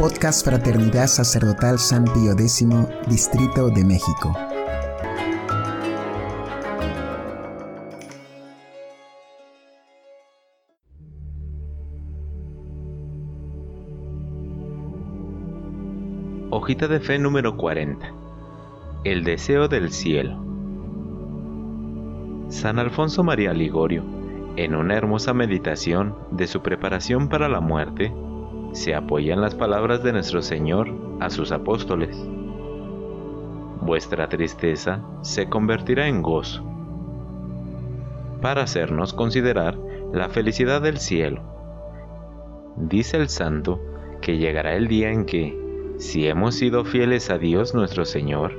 Podcast Fraternidad Sacerdotal San Pío X, Distrito de México. Hojita de fe número 40. El deseo del cielo. San Alfonso María Ligorio, en una hermosa meditación de su preparación para la muerte, se apoya en las palabras de nuestro Señor a sus apóstoles. Vuestra tristeza se convertirá en gozo, para hacernos considerar la felicidad del cielo. Dice el santo que llegará el día en que, si hemos sido fieles a Dios nuestro Señor,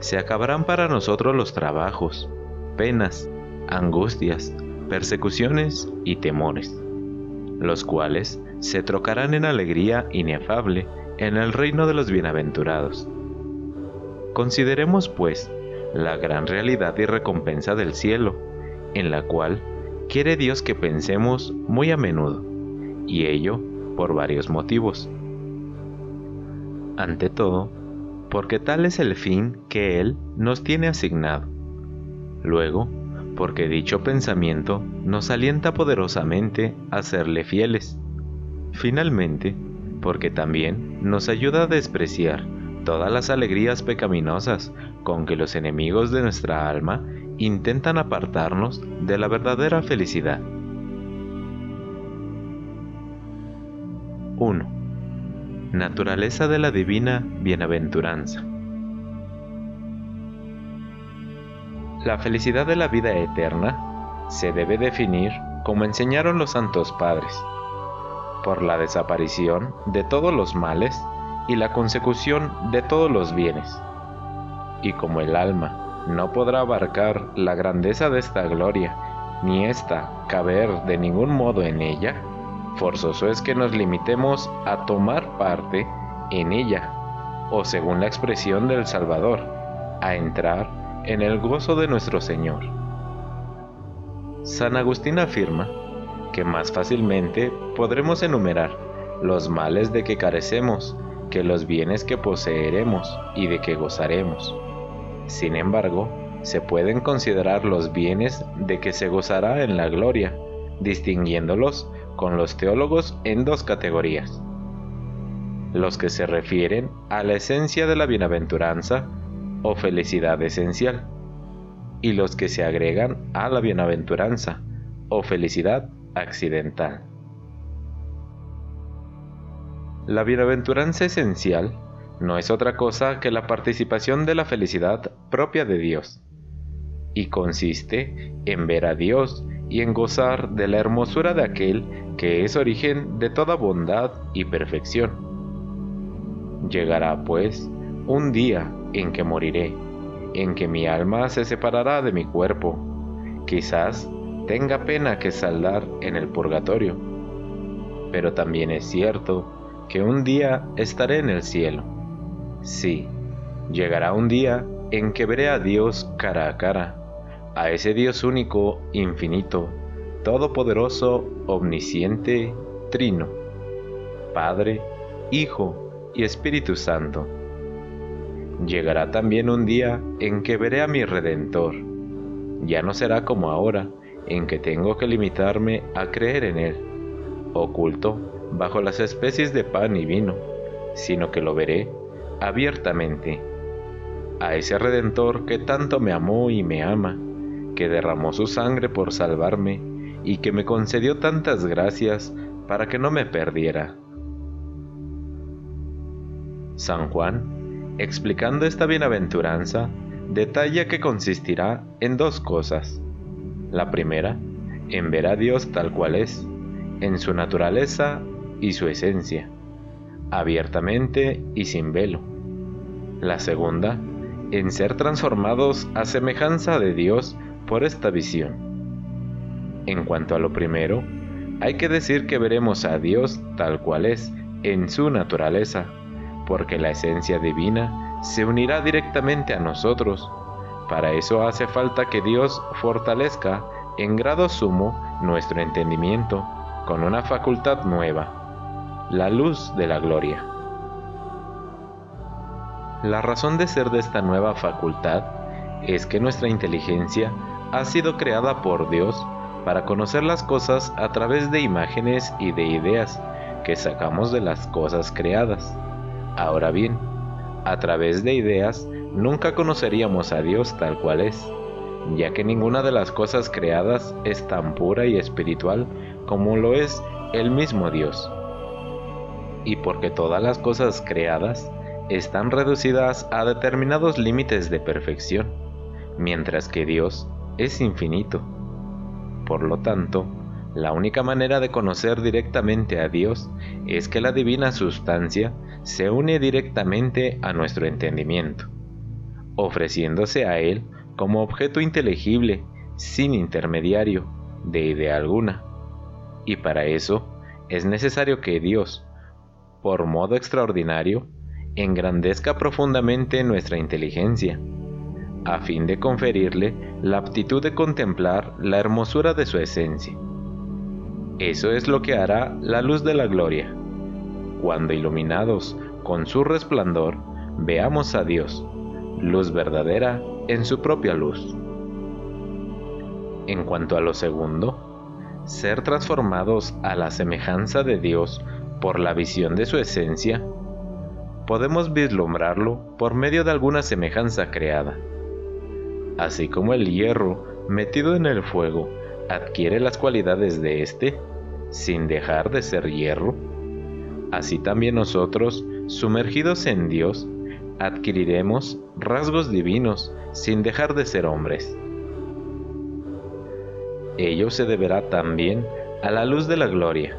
se acabarán para nosotros los trabajos, penas, angustias, persecuciones y temores, los cuales se trocarán en alegría inefable en el reino de los bienaventurados. Consideremos, pues, la gran realidad y recompensa del cielo, en la cual quiere Dios que pensemos muy a menudo, y ello por varios motivos. Ante todo, porque tal es el fin que Él nos tiene asignado. Luego, porque dicho pensamiento nos alienta poderosamente a serle fieles. Finalmente, porque también nos ayuda a despreciar todas las alegrías pecaminosas con que los enemigos de nuestra alma intentan apartarnos de la verdadera felicidad. 1. Naturaleza de la divina bienaventuranza. La felicidad de la vida eterna se debe definir como enseñaron los santos padres, por la desaparición de todos los males y la consecución de todos los bienes. Y como el alma no podrá abarcar la grandeza de esta gloria, ni ésta caber de ningún modo en ella, forzoso es que nos limitemos a tomar parte en ella, o según la expresión del Salvador, a entrar en el gozo de nuestro Señor. San Agustín afirma que más fácilmente podremos enumerar los males de que carecemos que los bienes que poseeremos y de que gozaremos. Sin embargo, se pueden considerar los bienes de que se gozará en la gloria, distinguiéndolos con los teólogos en dos categorías. Los que se refieren a la esencia de la bienaventuranza o felicidad esencial, y los que se agregan a la bienaventuranza o felicidad accidental. La bienaventuranza esencial no es otra cosa que la participación de la felicidad propia de Dios, y consiste en ver a Dios y en gozar de la hermosura de aquel que es origen de toda bondad y perfección. Llegará, pues, un día en que moriré, en que mi alma se separará de mi cuerpo. Quizás tenga pena que saldar en el purgatorio, pero también es cierto que un día estaré en el cielo. Sí, llegará un día en que veré a Dios cara a cara, a ese Dios único, infinito, todopoderoso, omnisciente, trino, Padre, Hijo y Espíritu Santo Llegará también un día en que veré a mi Redentor. Ya no será como ahora, en que tengo que limitarme a creer en Él, oculto bajo las especies de pan y vino, sino que lo veré abiertamente, a ese Redentor que tanto me amó y me ama, que derramó su sangre por salvarme y que me concedió tantas gracias para que no me perdiera. San Juan explicando esta bienaventuranza, detalla que consistirá en dos cosas. La primera, en ver a Dios tal cual es, en su naturaleza y su esencia, abiertamente y sin velo. La segunda, en ser transformados a semejanza de Dios por esta visión. En cuanto a lo primero, hay que decir que veremos a Dios tal cual es, en su naturaleza, porque la esencia divina se unirá directamente a nosotros. Para eso hace falta que Dios fortalezca en grado sumo nuestro entendimiento con una facultad nueva, la luz de la gloria, La razón de ser de esta nueva facultad es que nuestra inteligencia ha sido creada por Dios para conocer las cosas a través de imágenes y de ideas que sacamos de las cosas creadas. Ahora bien, a través de ideas nunca conoceríamos a Dios tal cual es, ya que ninguna de las cosas creadas es tan pura y espiritual como lo es el mismo Dios. Y porque todas las cosas creadas están reducidas a determinados límites de perfección, mientras que Dios es infinito. Por lo tanto, la única manera de conocer directamente a Dios es que la divina sustancia se une directamente a nuestro entendimiento, ofreciéndose a Él como objeto inteligible, sin intermediario, de idea alguna. Y para eso es necesario que Dios, por modo extraordinario, engrandezca profundamente nuestra inteligencia, a fin de conferirle la aptitud de contemplar la hermosura de su esencia. Eso es lo que hará la luz de la gloria. Cuando iluminados con su resplandor, veamos a Dios, luz verdadera en su propia luz. En cuanto a lo segundo, ser transformados a la semejanza de Dios por la visión de su esencia, podemos vislumbrarlo por medio de alguna semejanza creada. Así como el hierro metido en el fuego adquiere las cualidades de éste, sin dejar de ser hierro, así también nosotros, sumergidos en Dios, adquiriremos rasgos divinos sin dejar de ser hombres. Ello se deberá también a la luz de la gloria,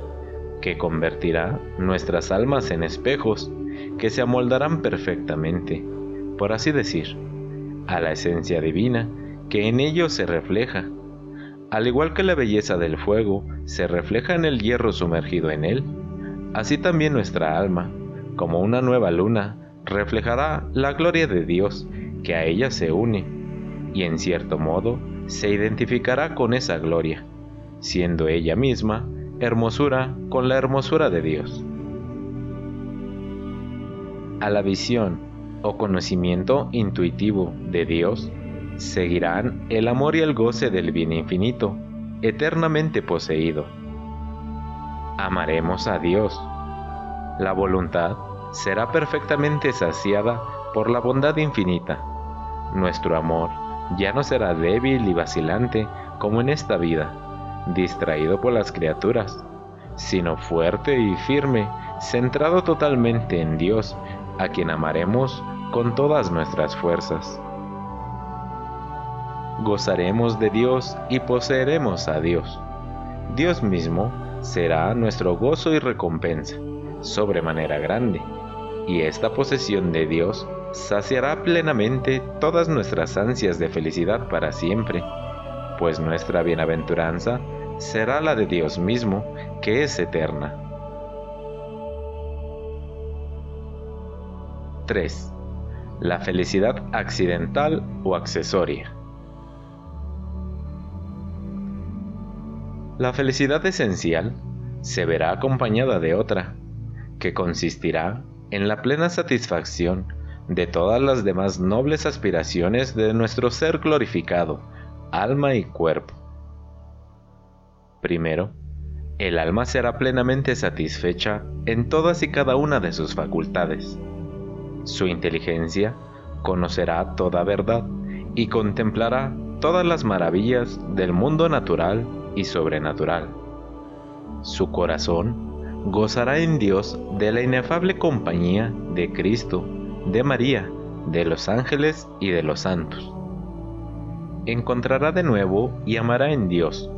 que convertirá nuestras almas en espejos que se amoldarán perfectamente, por así decir, a la esencia divina que en ellos se refleja. Al igual que la belleza del fuego se refleja en el hierro sumergido en él, así también nuestra alma, como una nueva luna, reflejará la gloria de Dios que a ella se une, y en cierto modo se identificará con esa gloria, siendo ella misma hermosura con la hermosura de Dios. A la visión o conocimiento intuitivo de Dios seguirán el amor y el goce del bien infinito, eternamente poseído. Amaremos a Dios. La voluntad será perfectamente saciada por la bondad infinita. Nuestro amor ya no será débil y vacilante como en esta vida, distraído por las criaturas, sino fuerte y firme, centrado totalmente en Dios a quien amaremos con todas nuestras fuerzas. Gozaremos de Dios y poseeremos a Dios. Dios mismo será nuestro gozo y recompensa, sobremanera grande, y esta posesión de Dios saciará plenamente todas nuestras ansias de felicidad para siempre, pues nuestra bienaventuranza será la de Dios mismo, que es eterna. 3. La felicidad accidental o accesoria. La felicidad esencial se verá acompañada de otra, que consistirá en la plena satisfacción de todas las demás nobles aspiraciones de nuestro ser glorificado, alma y cuerpo. Primero, el alma será plenamente satisfecha en todas y cada una de sus facultades su inteligencia conocerá toda verdad y contemplará todas las maravillas del mundo natural y sobrenatural. Su corazón gozará en Dios de la inefable compañía de Cristo, de María, de los ángeles y de los santos. Encontrará de nuevo y amará en Dios,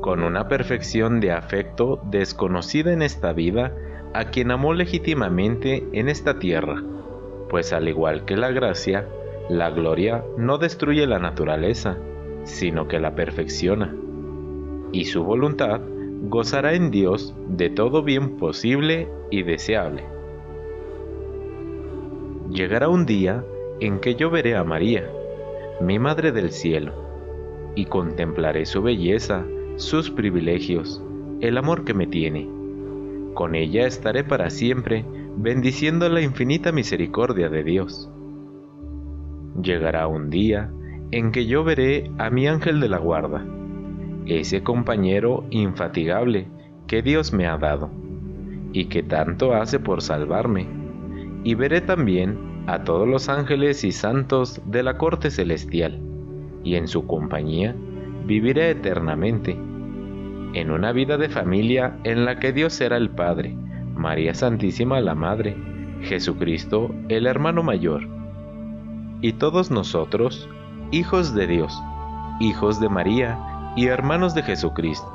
con una perfección de afecto desconocida en esta vida, a quien amó legítimamente en esta tierra pues al igual que la gracia, la gloria no destruye la naturaleza, sino que la perfecciona. Y su voluntad gozará en Dios de todo bien posible y deseable. Llegará un día en que yo veré a María, mi Madre del Cielo, y contemplaré su belleza, sus privilegios, el amor que me tiene. Con ella estaré para siempre bendiciendo la infinita misericordia de Dios, llegará un día en que yo veré a mi ángel de la guarda, ese compañero infatigable que Dios me ha dado, y que tanto hace por salvarme, y veré también a todos los ángeles y santos de la corte celestial, y en su compañía viviré eternamente, en una vida de familia en la que Dios será el Padre, María Santísima la Madre, Jesucristo el hermano mayor, y todos nosotros, hijos de Dios, hijos de María y hermanos de Jesucristo.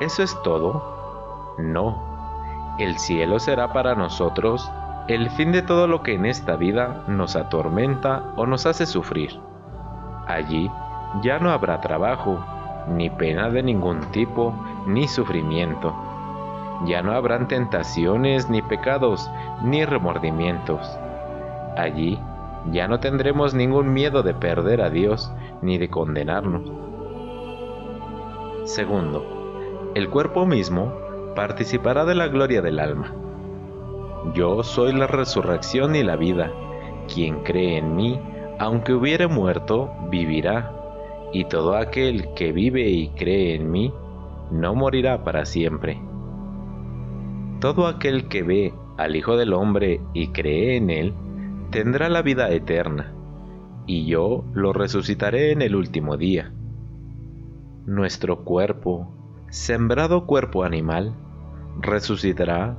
¿Eso es todo? No. El cielo será para nosotros el fin de todo lo que en esta vida nos atormenta o nos hace sufrir. Allí ya no habrá trabajo, ni pena de ningún tipo, ni sufrimiento. Ya no habrán tentaciones, ni pecados, ni remordimientos. Allí ya no tendremos ningún miedo de perder a Dios, ni de condenarnos. Segundo, el cuerpo mismo participará de la gloria del alma yo soy la resurrección y la vida. Quien cree en mí, aunque hubiere muerto, vivirá. Y todo aquel que vive y cree en mí, no morirá para siempre. Todo aquel que ve al Hijo del Hombre y cree en él, tendrá la vida eterna, y yo lo resucitaré en el último día. Nuestro cuerpo, sembrado cuerpo animal, resucitará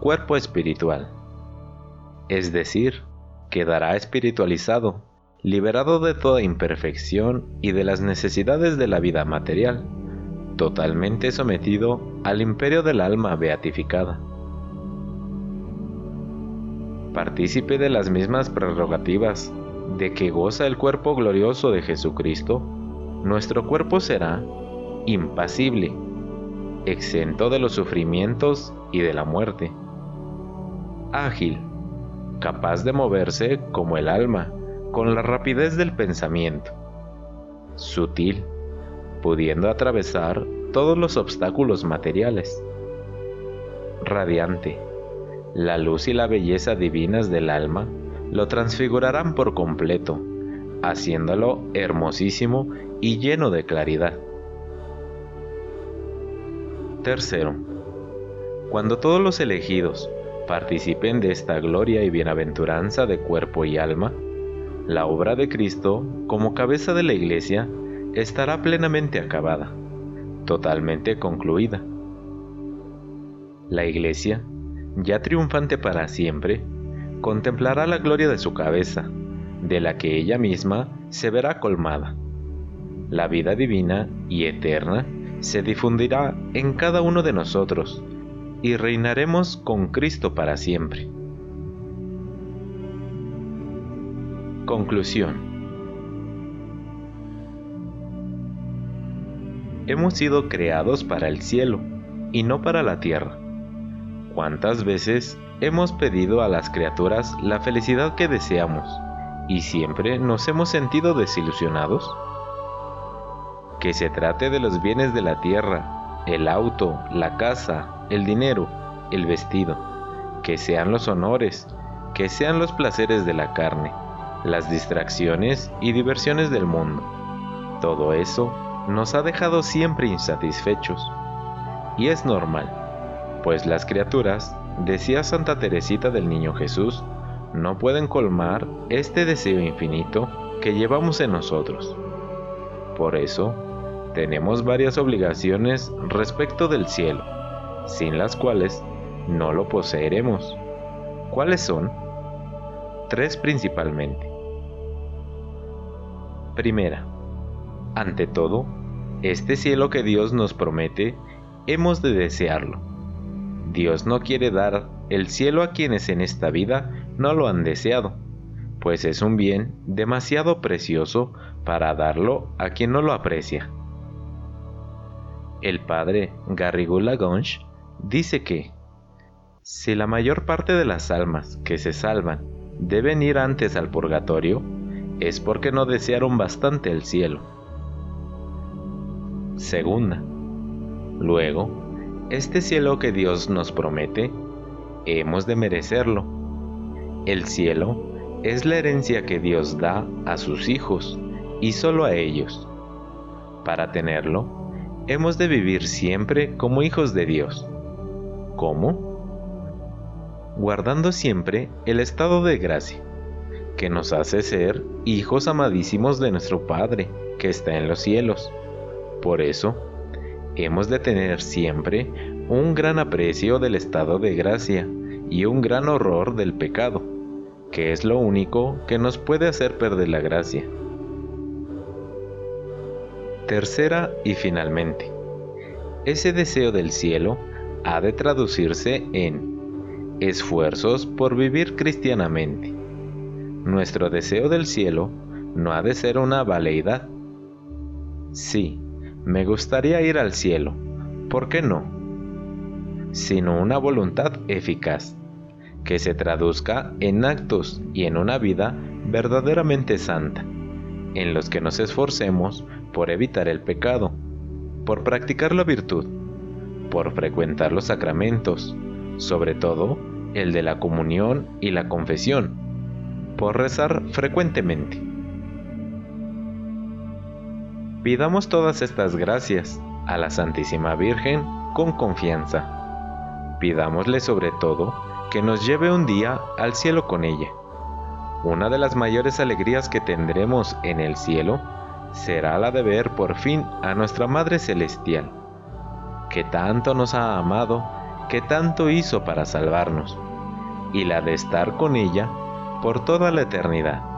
cuerpo espiritual. Es decir, quedará espiritualizado, liberado de toda imperfección y de las necesidades de la vida material, totalmente sometido al imperio del alma beatificada. Partícipe de las mismas prerrogativas de que goza el cuerpo glorioso de Jesucristo, nuestro cuerpo será impasible, exento de los sufrimientos y de la muerte. Ágil, capaz de moverse como el alma, con la rapidez del pensamiento, sutil, pudiendo atravesar todos los obstáculos materiales, radiante, la luz y la belleza divinas del alma lo transfigurarán por completo, haciéndolo hermosísimo y lleno de claridad. Tercero, cuando todos los elegidos participen de esta gloria y bienaventuranza de cuerpo y alma, la obra de Cristo como cabeza de la Iglesia estará plenamente acabada, totalmente concluida. La Iglesia, ya triunfante para siempre, contemplará la gloria de su cabeza, de la que ella misma se verá colmada. La vida divina y eterna se difundirá en cada uno de nosotros, y reinaremos con Cristo para siempre. Conclusión Hemos sido creados para el cielo y no para la tierra. ¿Cuántas veces hemos pedido a las criaturas la felicidad que deseamos y siempre nos hemos sentido desilusionados? Que se trate de los bienes de la tierra, el auto, la casa, el dinero, el vestido, que sean los honores, que sean los placeres de la carne, las distracciones y diversiones del mundo. Todo eso nos ha dejado siempre insatisfechos. Y es normal, pues las criaturas, decía Santa Teresita del Niño Jesús, no pueden colmar este deseo infinito que llevamos en nosotros. Por eso, tenemos varias obligaciones respecto del cielo sin las cuales no lo poseeremos. ¿Cuáles son? Tres principalmente. Primera, ante todo, este cielo que Dios nos promete, hemos de desearlo. Dios no quiere dar el cielo a quienes en esta vida no lo han deseado, pues es un bien demasiado precioso para darlo a quien no lo aprecia. El padre Garrigou Lagrange dice que, si la mayor parte de las almas que se salvan deben ir antes al purgatorio, es porque no desearon bastante el cielo. Segunda, luego, este cielo que Dios nos promete, hemos de merecerlo. El cielo es la herencia que Dios da a sus hijos y solo a ellos. Para tenerlo, hemos de vivir siempre como hijos de Dios. ¿Cómo? Guardando siempre el estado de gracia, que nos hace ser hijos amadísimos de nuestro Padre, que está en los cielos. Por eso, hemos de tener siempre un gran aprecio del estado de gracia y un gran horror del pecado, que es lo único que nos puede hacer perder la gracia. Tercera y finalmente, ese deseo del cielo ha de traducirse en esfuerzos por vivir cristianamente. Nuestro deseo del cielo no ha de ser una valeidad. Sí, me gustaría ir al cielo, ¿por qué no? Sino una voluntad eficaz, que se traduzca en actos y en una vida verdaderamente santa, en los que nos esforcemos por evitar el pecado, por practicar la virtud, por frecuentar los sacramentos, sobre todo el de la comunión y la confesión, por rezar frecuentemente. Pidamos todas estas gracias a la Santísima Virgen con confianza. Pidámosle sobre todo que nos lleve un día al cielo con ella. Una de las mayores alegrías que tendremos en el cielo será la de ver por fin a nuestra Madre Celestial, que tanto nos ha amado, que tanto hizo para salvarnos, y la de estar con ella por toda la eternidad.